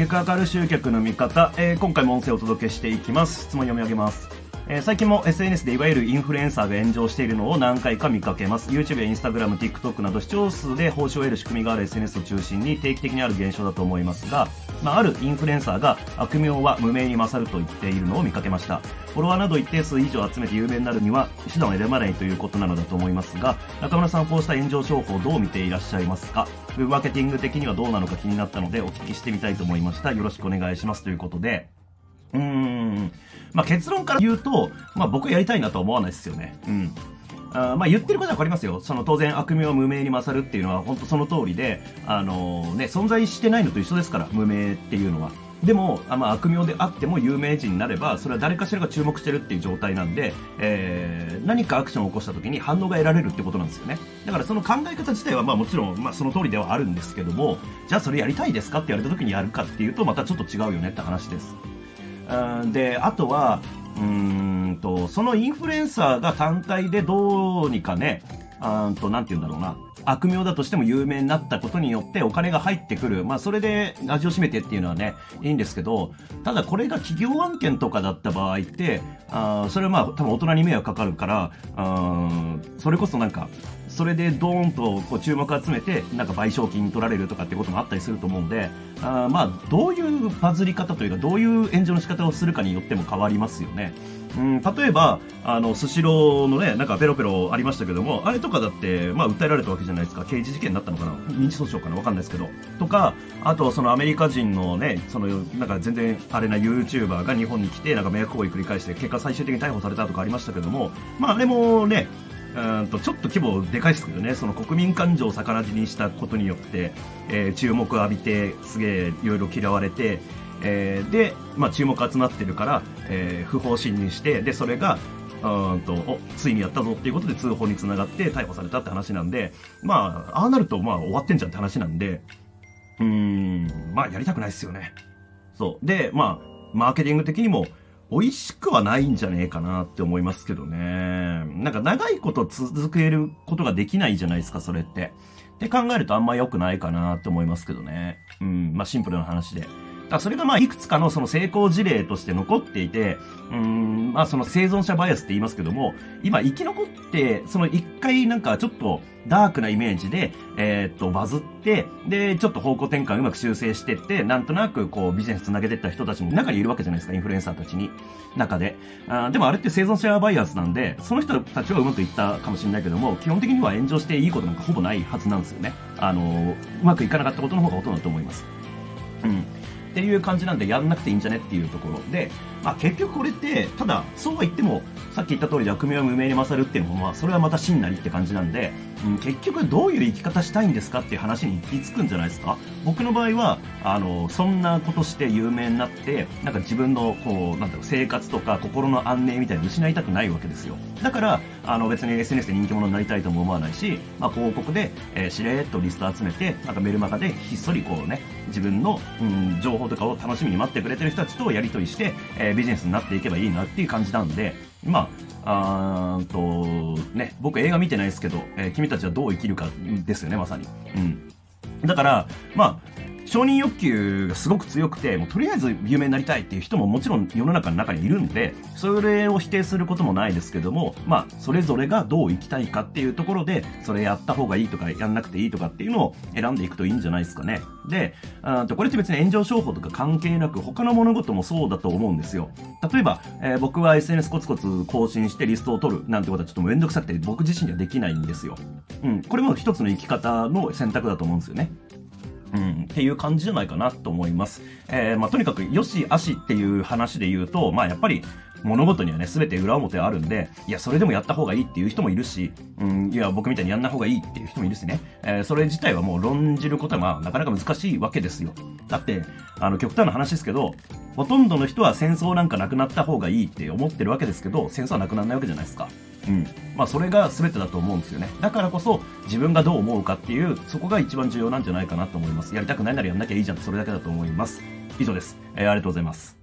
結果明る集客の見方、えー、今回も音声をお届けしていきます。質問読み上げます。えー、最近も SNS でいわゆるインフルエンサーが炎上しているのを何回か見かけます。YouTube や Instagram、TikTok など視聴数で報酬を得る仕組みがある SNS を中心に定期的にある現象だと思いますが、まあ、あるインフルエンサーが悪名は無名に勝ると言っているのを見かけました。フォロワーなど一定数以上集めて有名になるには手段を選ばないということなのだと思いますが中村さんこうした炎上商法をどう見ていらっしゃいますか？ウェブマーケティング的にはどうなのか気になったのでお聞きしてみたいと思いました。よろしくお願いします。ということで。うーんまあ、結論から言うと、まあ、僕はやりたいなとは思わないですよね。うん。あまあ言ってることは分かりますよ。その当然悪名は無名に勝るっていうのは本当その通りで、あのー、ね、存在してないのと一緒ですから、無名っていうのは。でも、あまあ、悪名であっても有名人になれば、それは誰かしらが注目してるっていう状態なんで、えー、何かアクションを起こした時に反応が得られるってことなんですよね。だからその考え方自体はまあもちろん、まあその通りではあるんですけども、じゃあそれやりたいですかって言われた時にやるかっていうと、またちょっと違うよねって話です。で、あとは、うんと、そのインフルエンサーが単体でどうにかね、うんと、なんて言うんだろうな。悪名だとしても有名になったことによってお金が入ってくる。まあ、それで味を占めてっていうのはね、いいんですけど、ただこれが企業案件とかだった場合って、あそれはまあ、多分大人に迷惑かかるから、あそれこそなんか、それでドーンとこう注目集めて、なんか賠償金取られるとかってこともあったりすると思うんで、あまあ、どういうバズり方というか、どういう炎上の仕方をするかによっても変わりますよね。うん、例えば、あの、スシローのね、なんかペロペロありましたけども、あれとかだって、まあ、訴えられたわけじゃじゃないですか。刑事事件になったのかな民事訴訟かなわかんないですけど。とか、あと、そのアメリカ人のね、その、なんか全然あれな YouTuber が日本に来て、なんか迷惑行為繰り返して、結果最終的に逮捕されたとかありましたけども、まあ、あれもね、うんとちょっと規模でかいですけどね、その国民感情を逆なじにしたことによって、えー、注目を浴びて、すげえいろいろ嫌われて、えー、で、まあ、注目集まってるから、えー、不法侵入して、で、それが、うんと、お、ついにやったぞっていうことで通報につながって逮捕されたって話なんで、まあ、ああなると、まあ、終わってんじゃんって話なんで、うーん、まあ、やりたくないっすよね。そう。で、まあ、マーケティング的にも、美味しくはないんじゃねえかなって思いますけどね。なんか長いこと続けることができないじゃないですか、それって。って考えるとあんま良くないかなって思いますけどね。うん、まあシンプルな話で。だそれがまあいくつかのその成功事例として残っていて、うん、まあその生存者バイアスって言いますけども、今生き残って、その一回なんかちょっとダークなイメージで、えー、っと、バズって、で、ちょっと方向転換うまく修正してって、なんとなくこうビジネス繋げてった人たちも中にいるわけじゃないですか、インフルエンサーたちに。中で。あでもあれって生存者バイアスなんで、その人たちはうまくいったかもしれないけども、基本的には炎上していいことなんかほぼないはずなんですよね。あの、うまくいかなかったことの方がほとんどだと思います。っていう感じなんでやんなくていいんじゃねっていうところで、まあ、結局これって、ただ、そうは言っても、さっき言った通り悪名は無名に勝るっていうのも、まあ、それはまた真なりって感じなんで、うん、結局どういう生き方したいんですかっていう話に行き着くんじゃないですか。僕の場合は、あの、そんなことして有名になって、なんか自分の、こう、なんだろう、生活とか心の安寧みたいに失いたくないわけですよ。だから、あの、別に SNS で人気者になりたいとも思わないし、まあ、広告で、えー、しれっとリスト集めて、なんかメルマガでひっそりこうね、自分の、うん、情報報とかを楽しみに待ってくれてる人たちとやり取りして、えー、ビジネスになっていけばいいなっていう感じなんで、まあ、あと、ね、僕映画見てないですけど、えー、君たちはどう生きるかですよね、まさに。うん。だから、まあ、承認欲求がすごく強くて、もうとりあえず有名になりたいっていう人ももちろん世の中の中にいるんで、それを否定することもないですけども、まあ、それぞれがどう生きたいかっていうところで、それやった方がいいとか、やんなくていいとかっていうのを選んでいくといいんじゃないですかね。で、あとこれって別に炎上商法とか関係なく、他の物事もそうだと思うんですよ。例えば、えー、僕は SNS コツコツ更新してリストを取るなんてことはちょっとめんどくさくて僕自身にはできないんですよ。うん。これも一つの生き方の選択だと思うんですよね。うん、っていう感じじゃないかなと思います。えー、まあ、とにかく、よし、あしっていう話で言うと、まあ、やっぱり、物事にはね、すべて裏表あるんで、いや、それでもやった方がいいっていう人もいるし、うん、いや、僕みたいにやんな方がいいっていう人もいるしね、えー、それ自体はもう論じることは、まあ、なかなか難しいわけですよ。だって、あの、極端な話ですけど、ほとんどの人は戦争なんかなくなった方がいいって思ってるわけですけど、戦争はなくならないわけじゃないですか。うん。まあ、それが全てだと思うんですよね。だからこそ、自分がどう思うかっていう、そこが一番重要なんじゃないかなと思います。やりたくないならやんなきゃいいじゃんそれだけだと思います。以上です。えー、ありがとうございます。